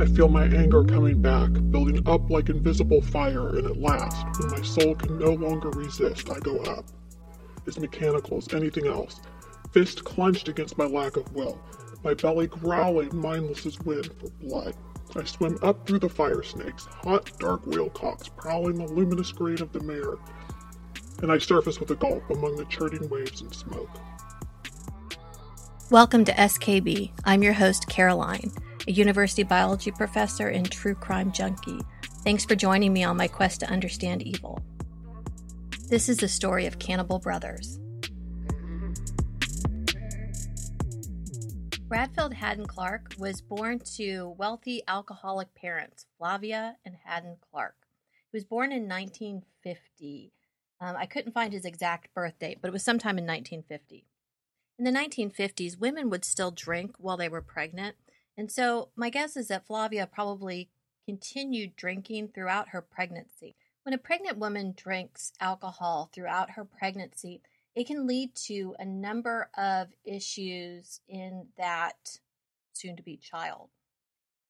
I feel my anger coming back, building up like invisible fire, and at last, when my soul can no longer resist, I go up. As mechanical as anything else, fist clenched against my lack of will, my belly growling mindless as wind for blood. I swim up through the fire snakes, hot, dark whalecocks prowling the luminous green of the mare, and I surface with a gulp among the churning waves and smoke. Welcome to SKB. I'm your host, Caroline, a university biology professor and true crime junkie. Thanks for joining me on my quest to understand evil. This is the story of Cannibal Brothers. Bradfield Haddon Clark was born to wealthy alcoholic parents, Flavia and Haddon Clark. He was born in 1950. Um, I couldn't find his exact birth date, but it was sometime in 1950. In the 1950s, women would still drink while they were pregnant. And so my guess is that Flavia probably continued drinking throughout her pregnancy. When a pregnant woman drinks alcohol throughout her pregnancy, it can lead to a number of issues in that soon to be child.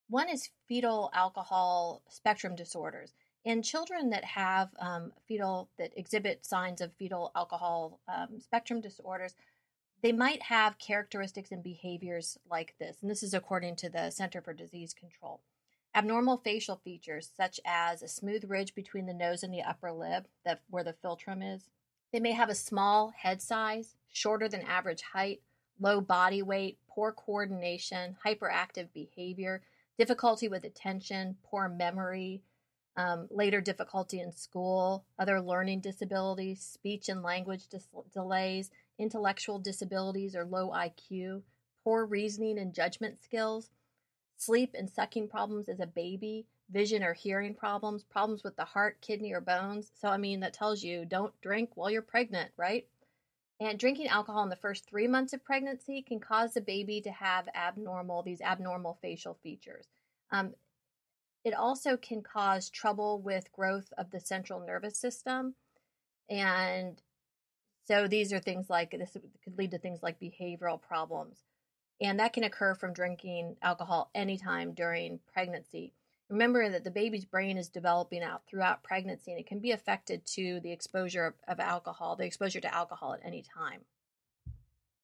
One is fetal alcohol spectrum disorders. In children that have um, fetal, that exhibit signs of fetal alcohol um, spectrum disorders, they might have characteristics and behaviors like this. And this is according to the Center for Disease Control. Abnormal facial features, such as a smooth ridge between the nose and the upper lip, that where the philtrum is. They may have a small head size, shorter than average height, low body weight, poor coordination, hyperactive behavior, difficulty with attention, poor memory, um, later difficulty in school, other learning disabilities, speech and language dis- delays, intellectual disabilities or low IQ, poor reasoning and judgment skills, sleep and sucking problems as a baby, vision or hearing problems, problems with the heart, kidney, or bones. So, I mean, that tells you don't drink while you're pregnant, right? And drinking alcohol in the first three months of pregnancy can cause the baby to have abnormal, these abnormal facial features. Um, it also can cause trouble with growth of the central nervous system. And so these are things like this could lead to things like behavioral problems. And that can occur from drinking alcohol anytime during pregnancy. Remember that the baby's brain is developing out throughout pregnancy and it can be affected to the exposure of, of alcohol, the exposure to alcohol at any time.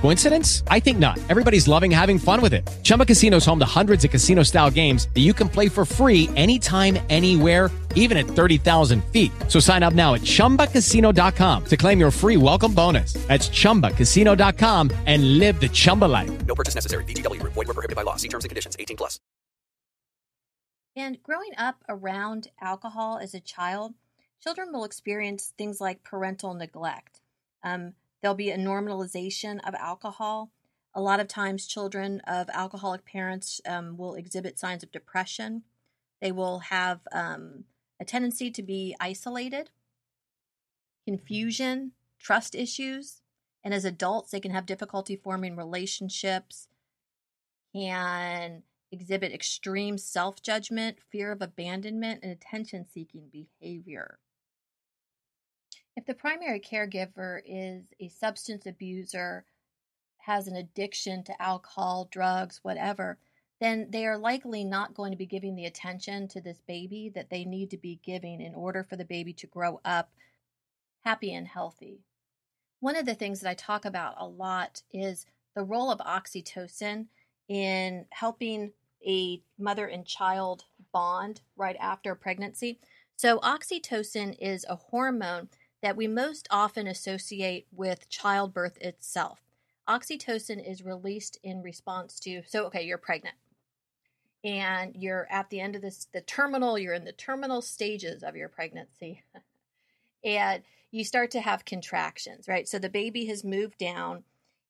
Coincidence? I think not. Everybody's loving having fun with it. Chumba Casino is home to hundreds of casino-style games that you can play for free anytime, anywhere even at 30,000 feet. So sign up now at ChumbaCasino.com to claim your free welcome bonus. That's ChumbaCasino.com and live the Chumba life. No purchase necessary. VGW Group. Void were prohibited by law. See terms and conditions. 18 plus. And growing up around alcohol as a child, children will experience things like parental neglect. Um, there'll be a normalization of alcohol. A lot of times, children of alcoholic parents um, will exhibit signs of depression. They will have um, a tendency to be isolated, confusion, trust issues, and as adults, they can have difficulty forming relationships, can exhibit extreme self judgment, fear of abandonment, and attention seeking behavior. If the primary caregiver is a substance abuser, has an addiction to alcohol, drugs, whatever, then they are likely not going to be giving the attention to this baby that they need to be giving in order for the baby to grow up happy and healthy. One of the things that I talk about a lot is the role of oxytocin in helping a mother and child bond right after pregnancy. So, oxytocin is a hormone that we most often associate with childbirth itself. Oxytocin is released in response to, so, okay, you're pregnant and you're at the end of this, the terminal, you're in the terminal stages of your pregnancy. and you start to have contractions, right? So the baby has moved down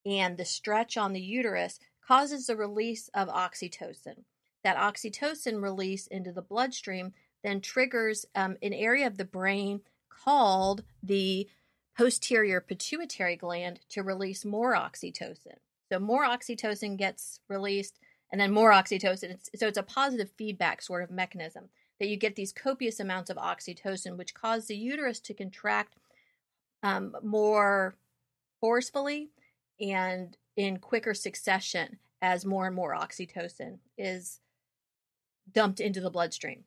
and the stretch on the uterus causes the release of oxytocin. That oxytocin release into the bloodstream then triggers um, an area of the brain called the posterior pituitary gland to release more oxytocin. So more oxytocin gets released and then more oxytocin. So it's a positive feedback sort of mechanism that you get these copious amounts of oxytocin, which cause the uterus to contract um, more forcefully and in quicker succession as more and more oxytocin is dumped into the bloodstream.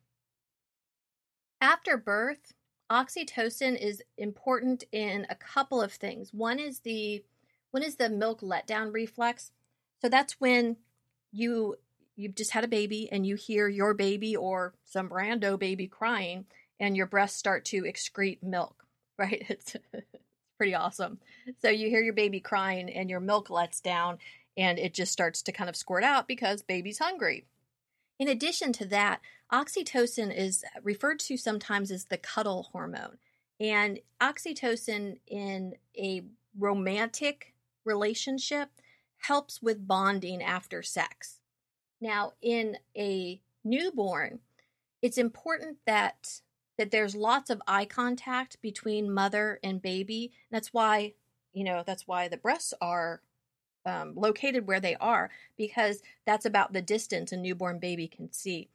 After birth, oxytocin is important in a couple of things. One is the one is the milk letdown reflex. So that's when you you've just had a baby and you hear your baby or some rando baby crying and your breasts start to excrete milk, right? It's pretty awesome. So you hear your baby crying and your milk lets down and it just starts to kind of squirt out because baby's hungry. In addition to that, oxytocin is referred to sometimes as the cuddle hormone. And oxytocin in a romantic relationship helps with bonding after sex. Now, in a newborn, it's important that that there's lots of eye contact between mother and baby. That's why, you know, that's why the breasts are um, located where they are because that's about the distance a newborn baby can see.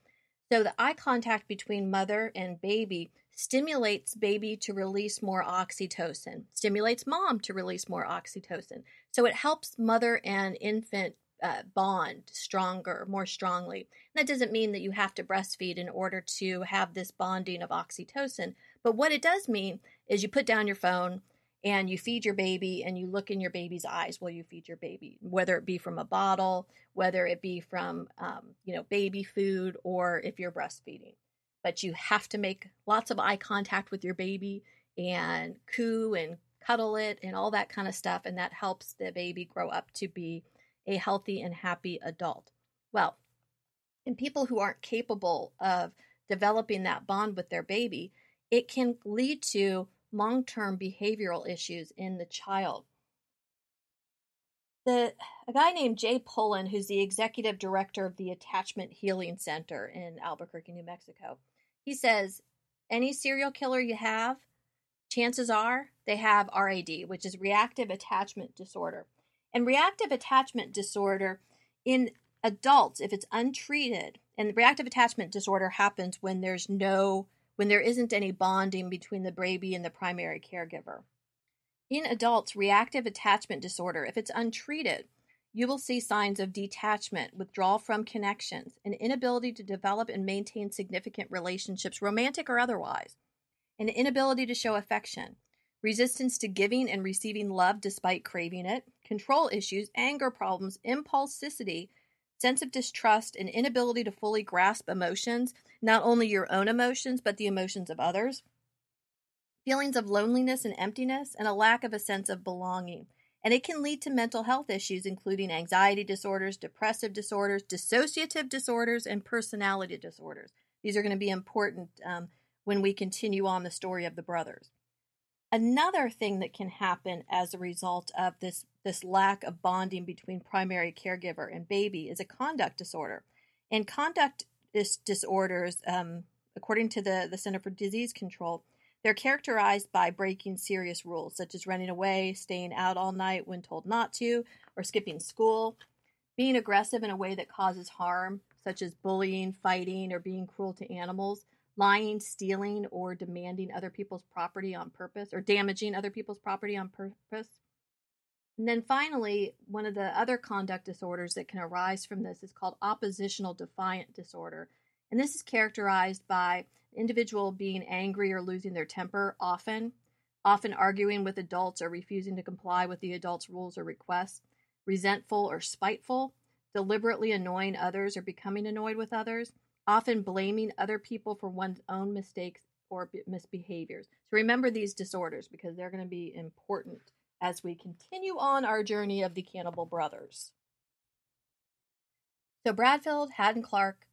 So the eye contact between mother and baby stimulates baby to release more oxytocin, stimulates mom to release more oxytocin. So it helps mother and infant uh, bond stronger, more strongly. And that doesn't mean that you have to breastfeed in order to have this bonding of oxytocin. But what it does mean is you put down your phone, and you feed your baby and you look in your baby's eyes while you feed your baby, whether it be from a bottle, whether it be from, um, you know, baby food, or if you're breastfeeding. But you have to make lots of eye contact with your baby and coo and cuddle it and all that kind of stuff. And that helps the baby grow up to be a healthy and happy adult. Well, in people who aren't capable of developing that bond with their baby, it can lead to long term behavioral issues in the child. The, a guy named Jay Pullen, who's the executive director of the Attachment Healing Center in Albuquerque, New Mexico, he says any serial killer you have, chances are they have RAD, which is reactive attachment disorder. And reactive attachment disorder in adults, if it's untreated, and reactive attachment disorder happens when there's no when there isn't any bonding between the baby and the primary caregiver. In adults, reactive attachment disorder, if it's untreated, you will see signs of detachment, withdrawal from connections, an inability to develop and maintain significant relationships, romantic or otherwise, an inability to show affection, resistance to giving and receiving love despite craving it, control issues, anger problems, impulsivity, sense of distrust, and inability to fully grasp emotions, not only your own emotions, but the emotions of others, feelings of loneliness and emptiness, and a lack of a sense of belonging. And it can lead to mental health issues, including anxiety disorders, depressive disorders, dissociative disorders, and personality disorders. These are going to be important um, when we continue on the story of the brothers. Another thing that can happen as a result of this, this lack of bonding between primary caregiver and baby is a conduct disorder. And conduct dis- disorders, um, according to the, the Center for Disease Control, they're characterized by breaking serious rules, such as running away, staying out all night when told not to, or skipping school, being aggressive in a way that causes harm, such as bullying, fighting, or being cruel to animals lying, stealing, or demanding other people's property on purpose, or damaging other people's property on purpose. And then finally, one of the other conduct disorders that can arise from this is called oppositional defiant disorder. And this is characterized by individual being angry or losing their temper often, often arguing with adults or refusing to comply with the adults' rules or requests, resentful or spiteful, deliberately annoying others or becoming annoyed with others, often blaming other people for one's own mistakes or misbehaviors. So remember these disorders because they're going to be important as we continue on our journey of the Cannibal Brothers. So Bradfield, Haddon Clark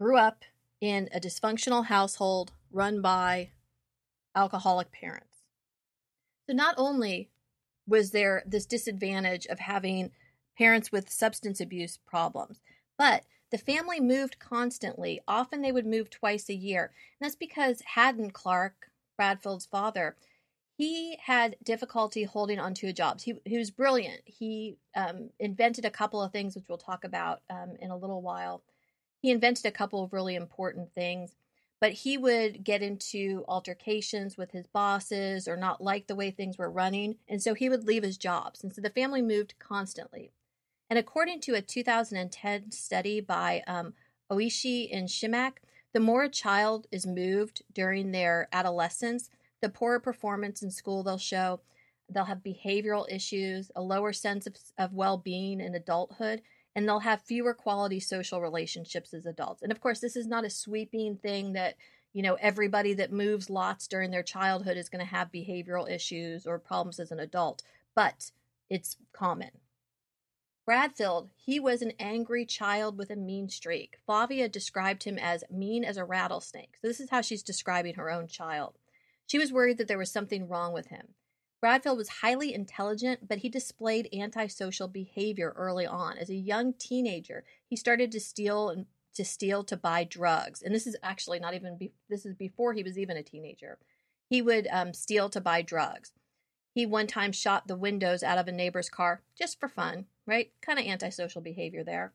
grew up in a dysfunctional household run by alcoholic parents. So not only was there this disadvantage of having parents with substance abuse problems, but the family moved constantly. Often they would move twice a year. And that's because Haddon Clark, Bradfield's father, he had difficulty holding on onto jobs. He, he was brilliant. He um, invented a couple of things, which we'll talk about um, in a little while. He invented a couple of really important things, but he would get into altercations with his bosses or not like the way things were running. And so he would leave his jobs. And so the family moved constantly. And according to a 2010 study by um, Oishi and Schimmack, the more a child is moved during their adolescence, the poorer performance in school they'll show. They'll have behavioral issues, a lower sense of, of well being in adulthood, and they'll have fewer quality social relationships as adults. And of course, this is not a sweeping thing that, you know, everybody that moves lots during their childhood is going to have behavioral issues or problems as an adult, but it's common. Bradfield, he was an angry child with a mean streak. Flavia described him as mean as a rattlesnake. So, this is how she's describing her own child. She was worried that there was something wrong with him. Bradfield was highly intelligent, but he displayed antisocial behavior early on. As a young teenager, he started to steal and to steal to buy drugs. And this is actually not even be, this is before he was even a teenager. He would um, steal to buy drugs. He one time shot the windows out of a neighbor's car just for fun, right? Kind of antisocial behavior there.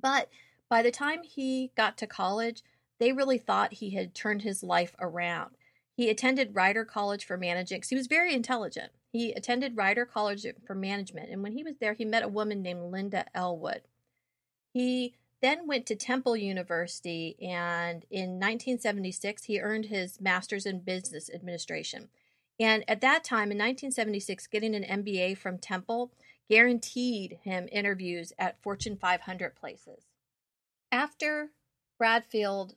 But by the time he got to college, they really thought he had turned his life around. He attended Rider College for Management he was very intelligent. He attended Rider College for Management, and when he was there, he met a woman named Linda Elwood. He then went to Temple University, and in 1976, he earned his master's in business administration. And at that time, in 1976, getting an MBA from Temple guaranteed him interviews at Fortune 500 places. After Bradfield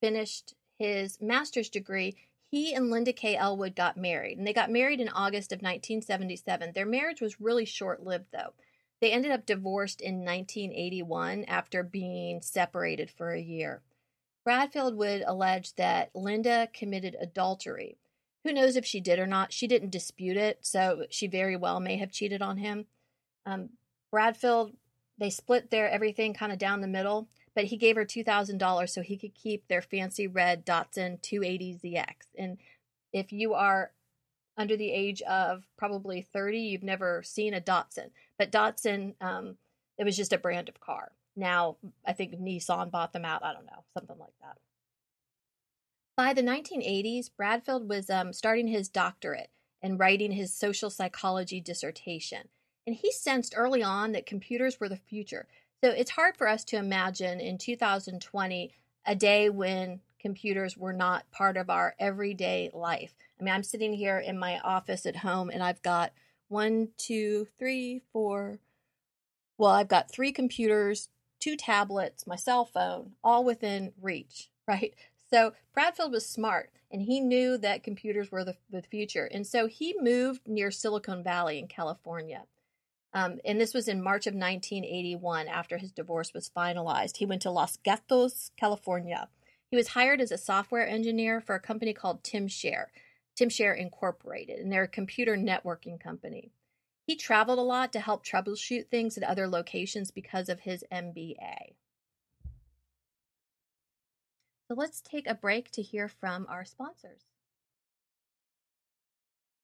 finished his master's degree, he and Linda K. Elwood got married, and they got married in August of 1977. Their marriage was really short lived, though. They ended up divorced in 1981 after being separated for a year. Bradfield would allege that Linda committed adultery. Who knows if she did or not? She didn't dispute it, so she very well may have cheated on him. Um, Bradfield, they split their everything kind of down the middle but he gave her $2,000 so he could keep their fancy red Datsun 280ZX. And if you are under the age of probably 30, you've never seen a Datsun. But Datsun, um, it was just a brand of car. Now, I think Nissan bought them out. I don't know, something like that. By the 1980s, Bradfield was um, starting his doctorate and writing his social psychology dissertation. And he sensed early on that computers were the future. So it's hard for us to imagine in 2020 a day when computers were not part of our everyday life. I mean, I'm sitting here in my office at home and I've got one, two, three, four. Well, I've got three computers, two tablets, my cell phone, all within reach, right? So Bradfield was smart and he knew that computers were the, the future. And so he moved near Silicon Valley in California. Um, and this was in March of 1981 after his divorce was finalized. He went to Los Gatos, California. He was hired as a software engineer for a company called Tymshare, Tymshare Incorporated, and they're a computer networking company. He traveled a lot to help troubleshoot things at other locations because of his MBA. So let's take a break to hear from our sponsors.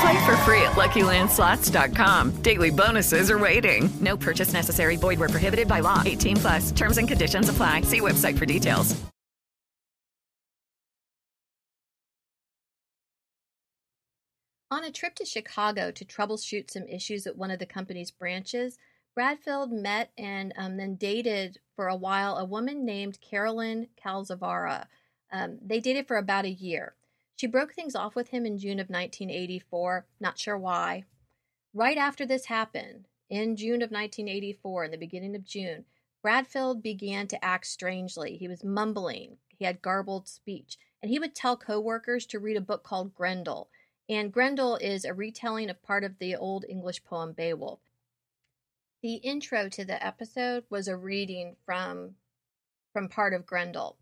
Play for free at LuckyLandSlots.com. Daily bonuses are waiting. No purchase necessary. Void were prohibited by law. 18 plus. Terms and conditions apply. See website for details. On a trip to Chicago to troubleshoot some issues at one of the company's branches, Bradfield met and um, then dated for a while a woman named Carolyn Calzavara. Um, they dated for about a year. She broke things off with him in June of 1984, not sure why. Right after this happened, in June of 1984, in the beginning of June, Bradfield began to act strangely. He was mumbling, he had garbled speech, and he would tell coworkers to read a book called Grendel. And Grendel is a retelling of part of the Old English poem Beowulf. The intro to the episode was a reading from from part of Grendel.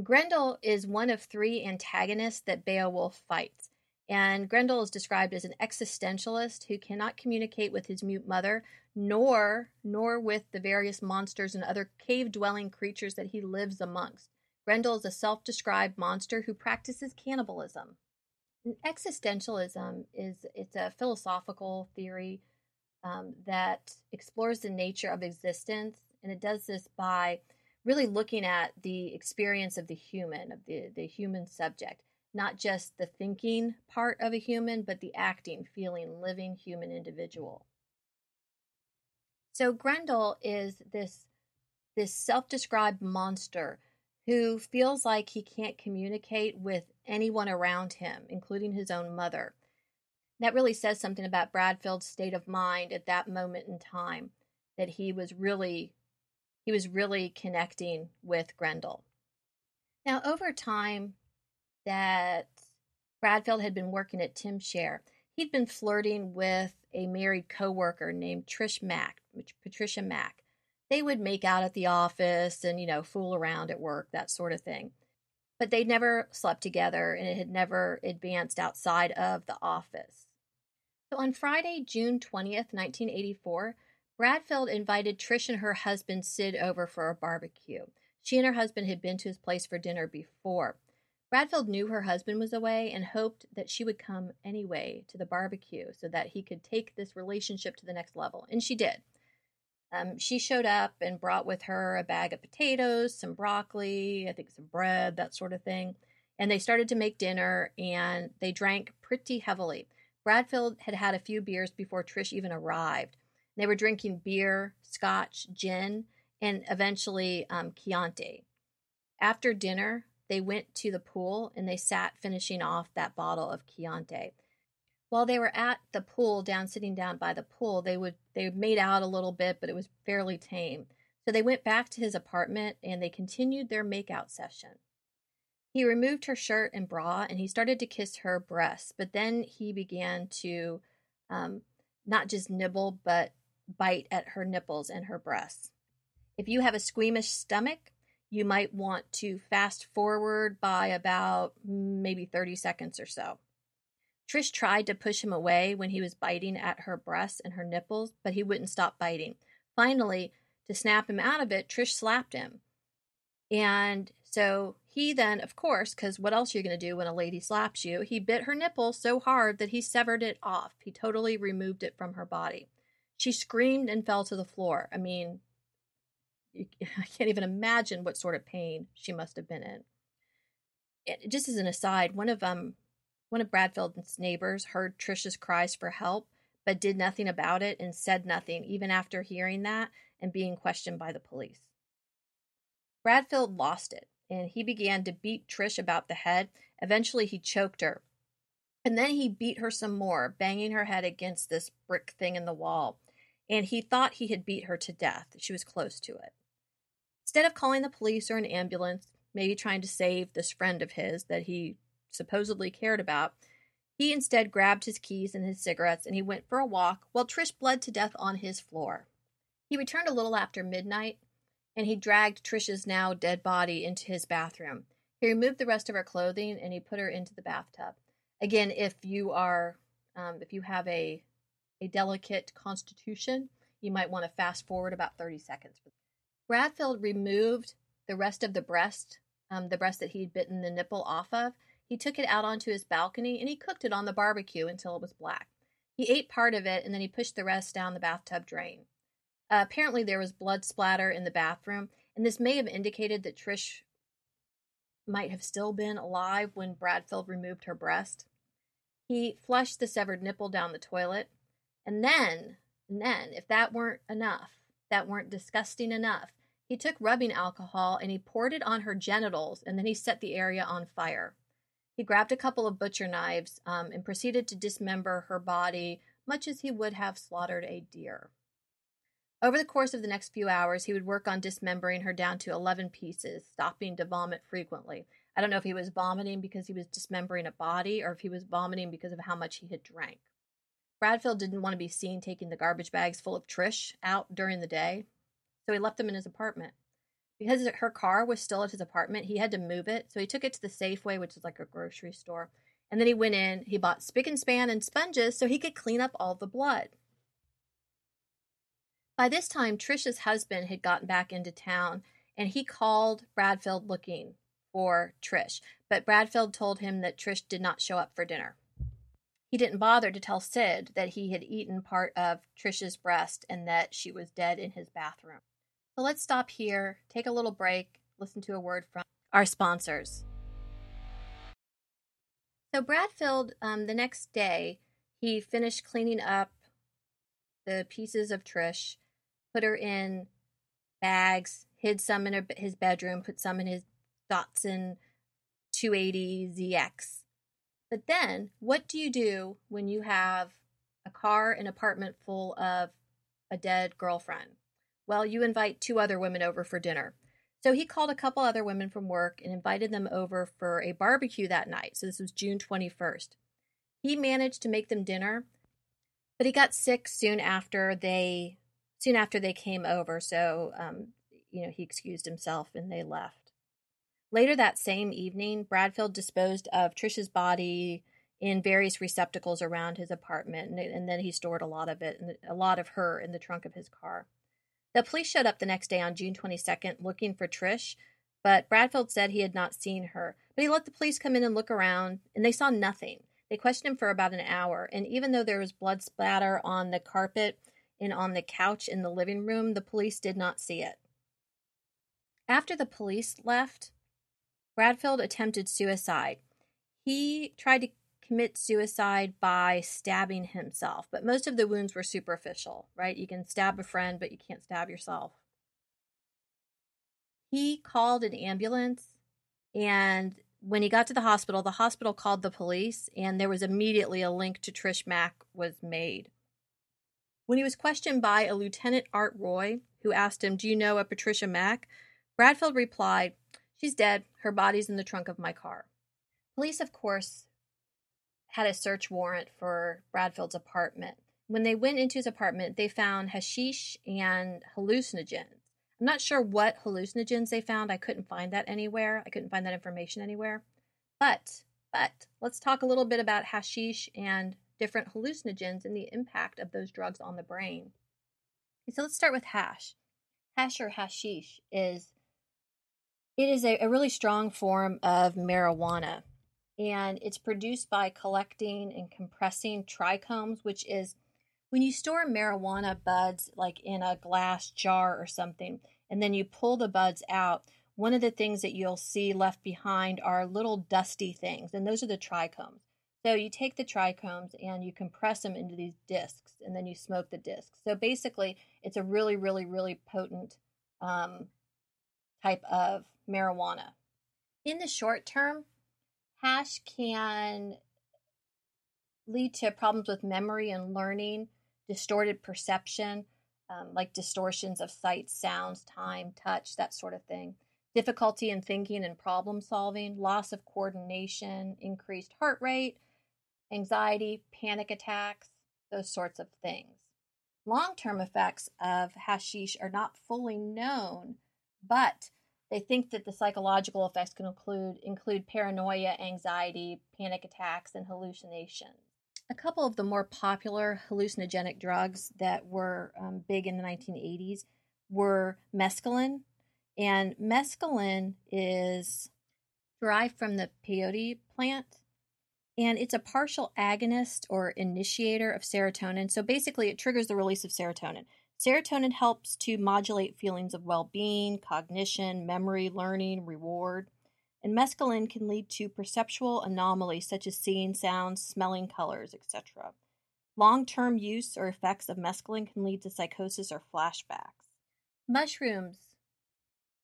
Grendel is one of three antagonists that Beowulf fights. And Grendel is described as an existentialist who cannot communicate with his mute mother, nor nor with the various monsters and other cave-dwelling creatures that he lives amongst. Grendel is a self-described monster who practices cannibalism. And existentialism is it's a philosophical theory um, that explores the nature of existence, and it does this by really looking at the experience of the human, of the, the human subject, not just the thinking part of a human, but the acting, feeling, living human individual. So Grendel is this this self-described monster who feels like he can't communicate with anyone around him, including his own mother. That really says something about Bradfield's state of mind at that moment in time that he was really he was really connecting with Grendel. Now, over time that Bradfield had been working at Tymshare, he'd been flirting with a married coworker named Trish Mack, Patricia Mack. They would make out at the office and, you know, fool around at work, that sort of thing. But they'd never slept together and it had never advanced outside of the office. So on Friday, June 20th, 1984, Bradfield invited Trish and her husband Sid over for a barbecue. She and her husband had been to his place for dinner before. Bradfield knew her husband was away and hoped that she would come anyway to the barbecue so that he could take this relationship to the next level. And she did. Um, she showed up and brought with her a bag of potatoes, some broccoli, I think some bread, that sort of thing. And they started to make dinner and they drank pretty heavily. Bradfield had had a few beers before Trish even arrived. They were drinking beer, scotch, gin, and eventually um, Chianti. After dinner, they went to the pool and they sat finishing off that bottle of Chianti. While they were at the pool, down sitting down by the pool, they would they made out a little bit, but it was fairly tame. So they went back to his apartment and they continued their makeout session. He removed her shirt and bra and he started to kiss her breasts, but then he began to um, not just nibble, but bite at her nipples and her breasts. If you have a squeamish stomach, you might want to fast forward by about maybe 30 seconds or so. Trish tried to push him away when he was biting at her breasts and her nipples, but he wouldn't stop biting. Finally, to snap him out of it, Trish slapped him. And so he then, of course, because what else are you going to do when a lady slaps you? He bit her nipple so hard that he severed it off. He totally removed it from her body. She screamed and fell to the floor. I mean, I can't even imagine what sort of pain she must have been in. It, just as an aside, one of um one of Bradfield's neighbors heard Trisha's cries for help, but did nothing about it and said nothing even after hearing that and being questioned by the police. Bradfield lost it, and he began to beat Trish about the head. Eventually, he choked her. And then he beat her some more, banging her head against this brick thing in the wall. And he thought he had beat her to death. She was close to it. Instead of calling the police or an ambulance, maybe trying to save this friend of his that he supposedly cared about, he instead grabbed his keys and his cigarettes and he went for a walk while Trish bled to death on his floor. He returned a little after midnight and he dragged Trish's now dead body into his bathroom. He removed the rest of her clothing and he put her into the bathtub. Again, if you are, um, if you have a a delicate constitution, you might want to fast forward about 30 seconds. Bradfield removed the rest of the breast, um, the breast that he'd bitten the nipple off of. He took it out onto his balcony and he cooked it on the barbecue until it was black. He ate part of it and then he pushed the rest down the bathtub drain. Uh, apparently, there was blood splatter in the bathroom, and this may have indicated that Trish might have still been alive when Bradfield removed her breast. He flushed the severed nipple down the toilet, and then, and then, if that weren't enough, that weren't disgusting enough, he took rubbing alcohol and he poured it on her genitals, and then he set the area on fire. He grabbed a couple of butcher knives um, and proceeded to dismember her body, much as he would have slaughtered a deer. Over the course of the next few hours, he would work on dismembering her down to 11 pieces, stopping to vomit frequently. I don't know if he was vomiting because he was dismembering a body or if he was vomiting because of how much he had drank. Bradfield didn't want to be seen taking the garbage bags full of Trish out during the day, so he left them in his apartment. Because her car was still at his apartment, he had to move it, so he took it to the Safeway, which is like a grocery store. And then he went in, he bought spick and span and sponges so he could clean up all the blood. By this time, Trish's husband had gotten back into town and he called Bradfield looking for Trish, but Bradfield told him that Trish did not show up for dinner. He didn't bother to tell Sid that he had eaten part of Trish's breast and that she was dead in his bathroom. So let's stop here, take a little break, listen to a word from our sponsors. So Bradfield, um, the next day, he finished cleaning up the pieces of Trish put her in bags, hid some in her, his bedroom, put some in his Datsun 280 ZX. But then, what do you do when you have a car, an apartment full of a dead girlfriend? Well, you invite two other women over for dinner. So he called a couple other women from work and invited them over for a barbecue that night. So this was June 21st. He managed to make them dinner, but he got sick soon after they soon after they came over. So, um, you know, he excused himself and they left. Later that same evening, Bradfield disposed of Trisha's body in various receptacles around his apartment, and, and then he stored a lot of it, a lot of her, in the trunk of his car. The police showed up the next day on June 22nd looking for Trish, but Bradfield said he had not seen her. But he let the police come in and look around, and they saw nothing. They questioned him for about an hour, and even though there was blood splatter on the carpet and on the couch in the living room, the police did not see it. After the police left, Bradfield attempted suicide. He tried to commit suicide by stabbing himself, but most of the wounds were superficial, right? You can stab a friend, but you can't stab yourself. He called an ambulance, and when he got to the hospital, the hospital called the police, and there was immediately a link to Trish Mack was made. When he was questioned by a Lieutenant Art Roy, who asked him, Do you know a Patricia Mack? Bradfield replied, She's dead. Her body's in the trunk of my car. Police, of course, had a search warrant for Bradfield's apartment. When they went into his apartment, they found hashish and hallucinogens. I'm not sure what hallucinogens they found. I couldn't find that anywhere. I couldn't find that information anywhere. But, but, let's talk a little bit about hashish and different hallucinogens and the impact of those drugs on the brain. So let's start with hash. Hash or hashish is it is a, a really strong form of marijuana, and it's produced by collecting and compressing trichomes, which is when you store marijuana buds like in a glass jar or something, and then you pull the buds out. One of the things that you'll see left behind are little dusty things, and those are the trichomes. So you take the trichomes and you compress them into these discs, and then you smoke the discs. So basically, it's a really, really, really potent um, type of marijuana. In the short term, hash can lead to problems with memory and learning, distorted perception, um, like distortions of sight, sounds, time, touch, that sort of thing difficulty in thinking and problem solving, loss of coordination, increased heart rate, anxiety, panic attacks, those sorts of things. Long term effects of hashish are not fully known, but they think that the psychological effects can include, include paranoia, anxiety, panic attacks, and hallucinations. A couple of the more popular hallucinogenic drugs that were um, big in the 1980s were mescaline And mescaline is derived from the peyote plant, and it's a partial agonist or initiator of serotonin. So basically, it triggers the release of serotonin. Serotonin helps to modulate feelings of well being, cognition, memory, learning, reward. And mescaline can lead to perceptual anomalies such as seeing sounds, smelling colors, etc. Long term use or effects of mescaline can lead to psychosis or flashbacks. Mushrooms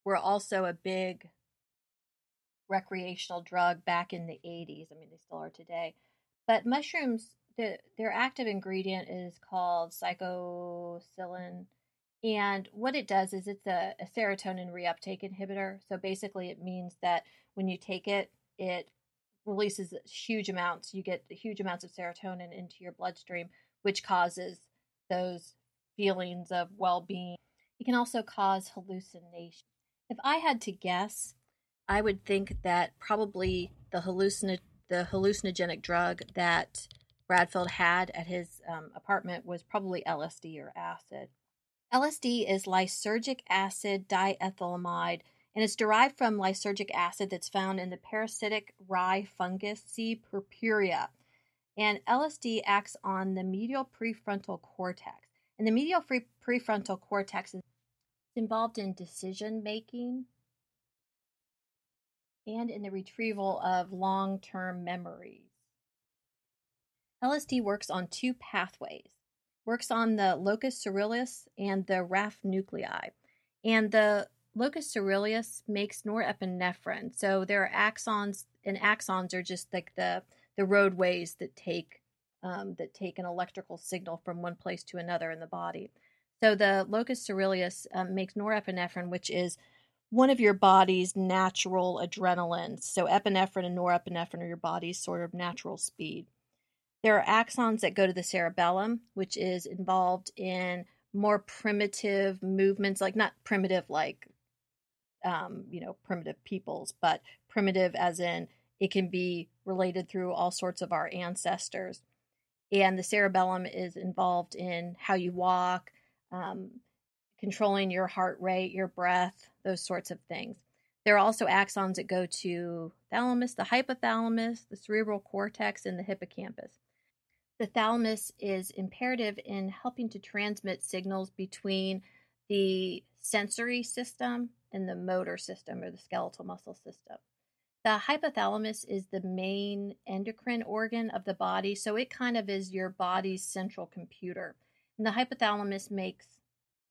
were also a big recreational drug back in the 80s. I mean, they still are today. But mushrooms, the, their active ingredient is called psilocybin. And what it does is it's a, a serotonin reuptake inhibitor. So basically, it means that when you take it, it releases huge amounts. You get huge amounts of serotonin into your bloodstream, which causes those feelings of well being. It can also cause hallucination. If I had to guess, I would think that probably the hallucin the hallucinogenic drug that Bradfield had at his um, apartment was probably LSD or acid. LSD is lysergic acid diethylamide, and it's derived from lysergic acid that's found in the parasitic rye fungus C. purpurea. And LSD acts on the medial prefrontal cortex. And the medial prefrontal cortex is involved in decision making and in the retrieval of long term memories. LSD works on two pathways. Works on the locus coeruleus and the raphe nuclei. And the locus coeruleus makes norepinephrine. So there are axons, and axons are just like the the roadways that take um, that take an electrical signal from one place to another in the body. So the locus coeruleus um, makes norepinephrine, which is one of your body's natural adrenalines. So epinephrine and norepinephrine are your body's sort of natural speed. There are axons that go to the cerebellum, which is involved in more primitive movements, like not primitive like um, you know, primitive peoples, but primitive as in it can be related through all sorts of our ancestors. And the cerebellum is involved in how you walk, um, controlling your heart rate, your breath, those sorts of things. There are also axons that go to thalamus, the hypothalamus, the cerebral cortex, and the hippocampus. The thalamus is imperative in helping to transmit signals between the sensory system and the motor system or the skeletal muscle system. The hypothalamus is the main endocrine organ of the body, so it kind of is your body's central computer. And the hypothalamus makes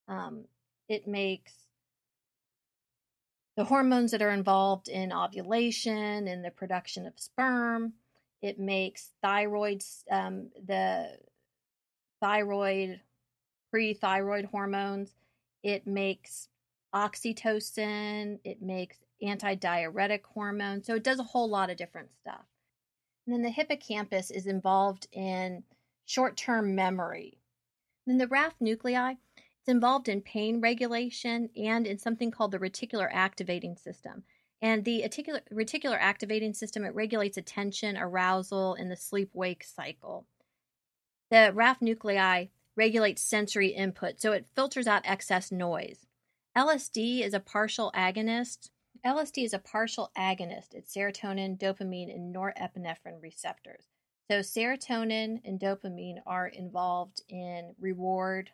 um, it makes the hormones that are involved in ovulation and the production of sperm. It makes thyroid, um, the thyroid, pre-thyroid hormones. It makes oxytocin. It makes antidiuretic hormone. So it does a whole lot of different stuff. And then the hippocampus is involved in short-term memory. then the raphe nuclei it's involved in pain regulation and in something called the reticular activating system. And the reticular, reticular activating system, it regulates attention, arousal, and the sleep wake cycle. The raphe nuclei regulates sensory input, so it filters out excess noise. LSD is a partial agonist. LSD is a partial agonist at serotonin, dopamine, and norepinephrine receptors. So, serotonin and dopamine are involved in reward,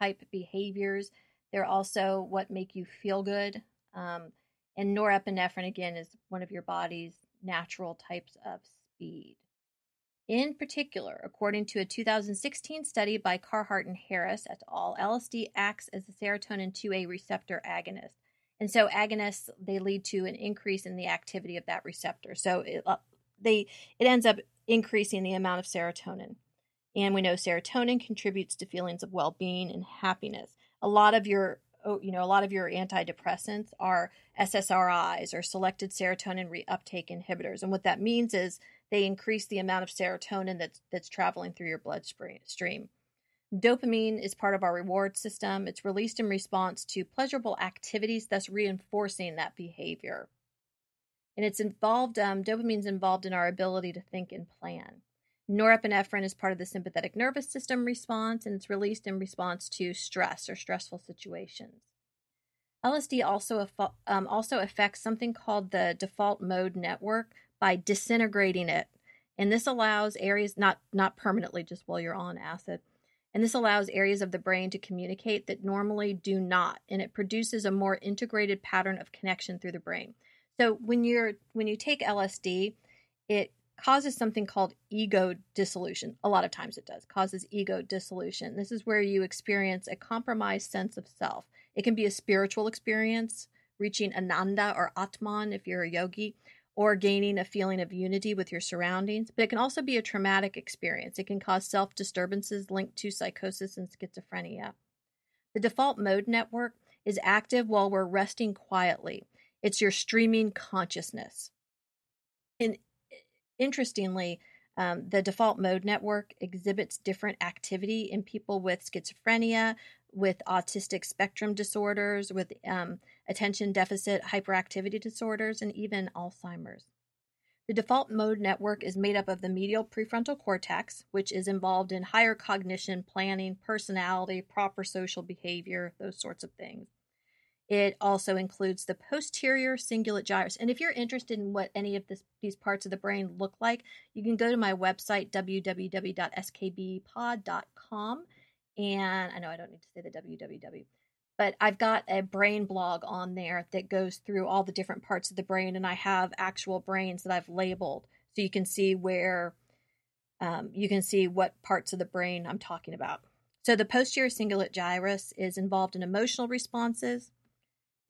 type behaviors. They're also what make you feel good. Um, and norepinephrine, again, is one of your body's natural types of speed. In particular, according to a 2016 study by Carhart and Harris et al., LSD acts as a serotonin 2A receptor agonist. And so agonists they lead to an increase in the activity of that receptor. So it, uh, they it ends up increasing the amount of serotonin. And we know serotonin contributes to feelings of well-being and happiness. A lot of your you know, a lot of your antidepressants are SSRIs or selected serotonin reuptake inhibitors. And what that means is they increase the amount of serotonin that's that's traveling through your bloodstream. Dopamine is part of our reward system. It's released in response to pleasurable activities, thus reinforcing that behavior. And it's involved, um, dopamine's involved in our ability to think and plan. Norepinephrine is part of the sympathetic nervous system response and it's released in response to stress or stressful situations. LSD also um, also affects something called the default mode network by disintegrating it, and this allows areas not not permanently just while you're on acid, and this allows areas of the brain to communicate that normally do not, and it produces a more integrated pattern of connection through the brain. So when you're when you take LSD, it causes something called ego dissolution. A lot of times it does, causes ego dissolution. This is where you experience a compromised sense of self. It can be a spiritual experience, reaching ananda or atman if you're a yogi, or gaining a feeling of unity with your surroundings. But it can also be a traumatic experience. It can cause self disturbances linked to psychosis and schizophrenia. The default mode network is active while we're resting quietly. It's your streaming consciousness. And interestingly, um, the default mode network exhibits different activity in people with schizophrenia, with autistic spectrum disorders, with um, attention deficit hyperactivity disorders, and even Alzheimer's. The default mode network is made up of the medial prefrontal cortex, which is involved in higher cognition, planning, personality, proper social behavior, those sorts of things. It also includes the posterior cingulate gyrus. And if you're interested in what any of this, these parts of the brain look like, you can go to my website, www.skbpod.com. And I know I don't need to say the www, but I've got a brain blog on there that goes through all the different parts of the brain. And I have actual brains that I've labeled. So you can see where, um, you can see what parts of the brain I'm talking about. So the posterior cingulate gyrus is involved in emotional responses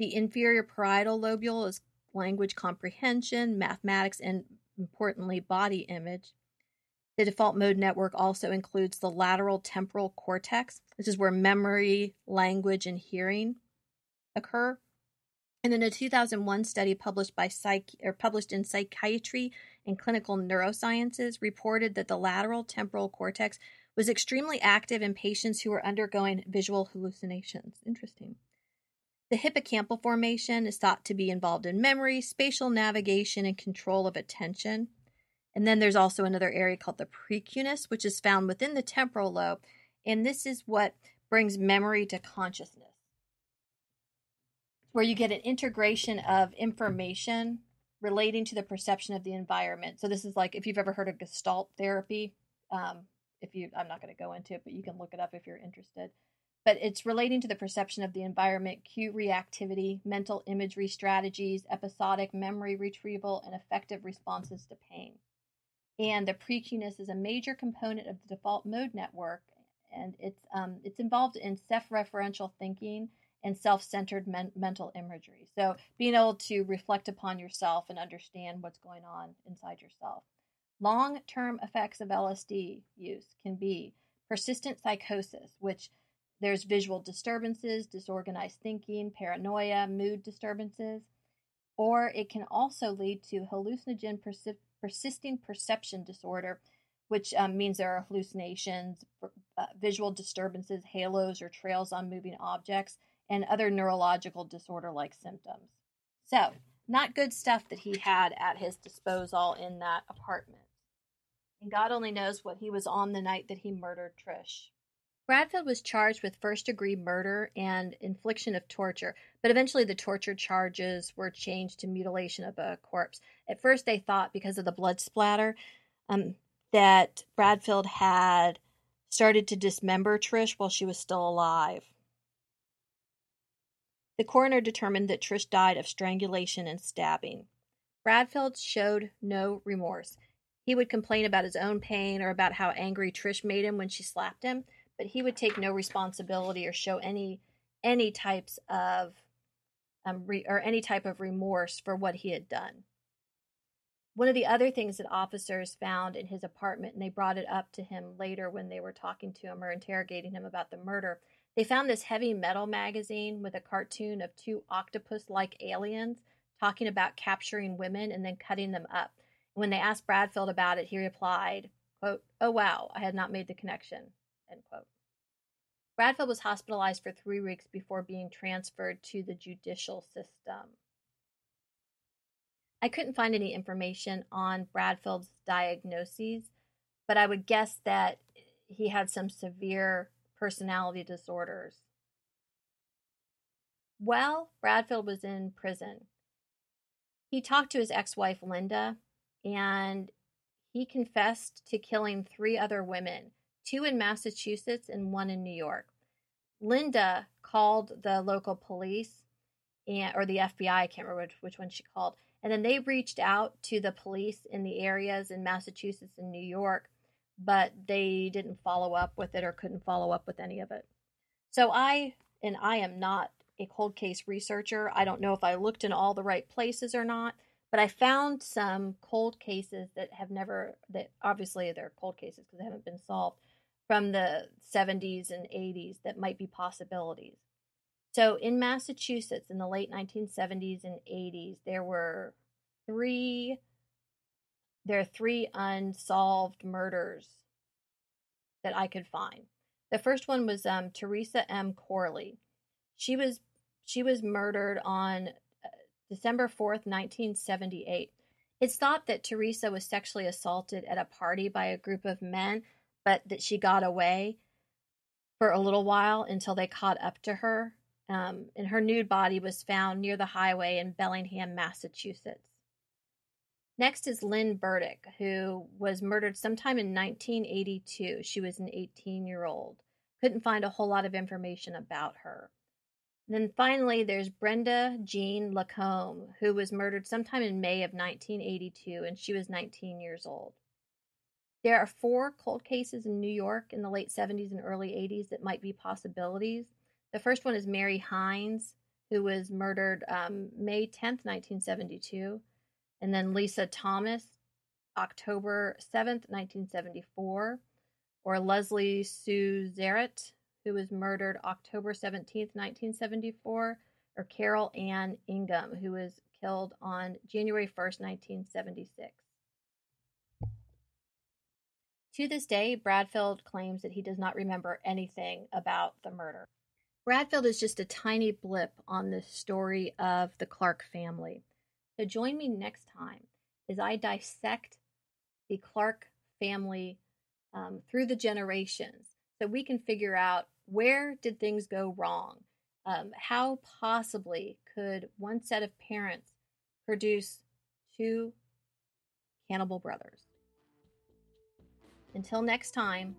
the inferior parietal lobule is language comprehension, mathematics, and importantly, body image. The default mode network also includes the lateral temporal cortex. This is where memory, language, and hearing occur. And in a 2001 study published by Psych or published in Psychiatry and Clinical Neurosciences reported that the lateral temporal cortex was extremely active in patients who were undergoing visual hallucinations. Interesting. The hippocampal formation is thought to be involved in memory, spatial navigation, and control of attention. And then there's also another area called the precuneus, which is found within the temporal lobe. And this is what brings memory to consciousness, where you get an integration of information relating to the perception of the environment. So this is like if you've ever heard of Gestalt therapy. Um, if you, I'm not going to go into it, but you can look it up if you're interested but it's relating to the perception of the environment, cue reactivity, mental imagery strategies, episodic memory retrieval, and effective responses to pain. And the precuneus is a major component of the default mode network, and it's um, it's involved in self-referential thinking and self-centered men- mental imagery. So being able to reflect upon yourself and understand what's going on inside yourself. Long-term effects of LSD use can be persistent psychosis, which there's visual disturbances, disorganized thinking, paranoia, mood disturbances, or it can also lead to hallucinogen persi- persisting perception disorder, which um, means there are hallucinations, uh, visual disturbances, halos or trails on moving objects, and other neurological disorder like symptoms. So, not good stuff that he had at his disposal in that apartment. And God only knows what he was on the night that he murdered Trish. Bradfield was charged with first degree murder and infliction of torture, but eventually the torture charges were changed to mutilation of a corpse. At first, they thought because of the blood splatter um, that Bradfield had started to dismember Trish while she was still alive. The coroner determined that Trish died of strangulation and stabbing. Bradfield showed no remorse. He would complain about his own pain or about how angry Trish made him when she slapped him but he would take no responsibility or show any any types of um, re, or any type of remorse for what he had done. One of the other things that officers found in his apartment, and they brought it up to him later when they were talking to him or interrogating him about the murder, they found this heavy metal magazine with a cartoon of two octopus like aliens talking about capturing women and then cutting them up. When they asked Bradfield about it, he replied, quote, Oh wow, I had not made the connection. Bradfield was hospitalized for three weeks before being transferred to the judicial system. I couldn't find any information on Bradfield's diagnoses, but I would guess that he had some severe personality disorders. While Bradfield was in prison, he talked to his ex wife, Linda, and he confessed to killing three other women two in Massachusetts and one in New York. Linda called the local police and or the FBI, I can't remember which, which one she called. And then they reached out to the police in the areas in Massachusetts and New York, but they didn't follow up with it or couldn't follow up with any of it. So I and I am not a cold case researcher. I don't know if I looked in all the right places or not, but I found some cold cases that have never that obviously they're cold cases because they haven't been solved from the 70s and 80s that might be possibilities. So in Massachusetts in the late 1970s and 80s, there were three there are three unsolved murders that I could find. The first one was um, Teresa M. Corley. She was she was murdered on uh, December 4th, 1978. It's thought that Teresa was sexually assaulted at a party by a group of men, but that she got away for a little while until they caught up to her um, and her nude body was found near the highway in Bellingham, Massachusetts. Next is Lynn Burdick, who was murdered sometime in 1982. She was an 18 year old. Couldn't find a whole lot of information about her. And then finally, there's Brenda Jean Lacombe, who was murdered sometime in May of 1982, and she was 19 years old. There are four cold cases in New York in the late 70s and early 80s that might be possibilities. The first one is Mary Hines, who was murdered um, May 10th, 1972. And then Lisa Thomas, October 7th, 1974. Or Leslie Sue Zarrett, who was murdered October 17th, 1974. Or Carol Ann Ingham, who was killed on January 1st, 1976. To this day, Bradfield claims that he does not remember anything about the murder. Bradfield is just a tiny blip on the story of the Clark family. So join me next time as I dissect the Clark family um, through the generations so we can figure out where did things go wrong? Um, how possibly could one set of parents produce two cannibal brothers? Until next time,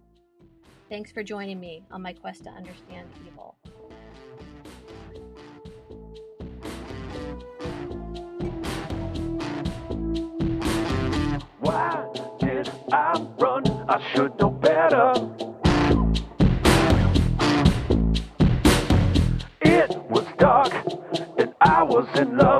thanks for joining me on my quest to understand evil. Why did I run? I should know better. It was dark and I was in love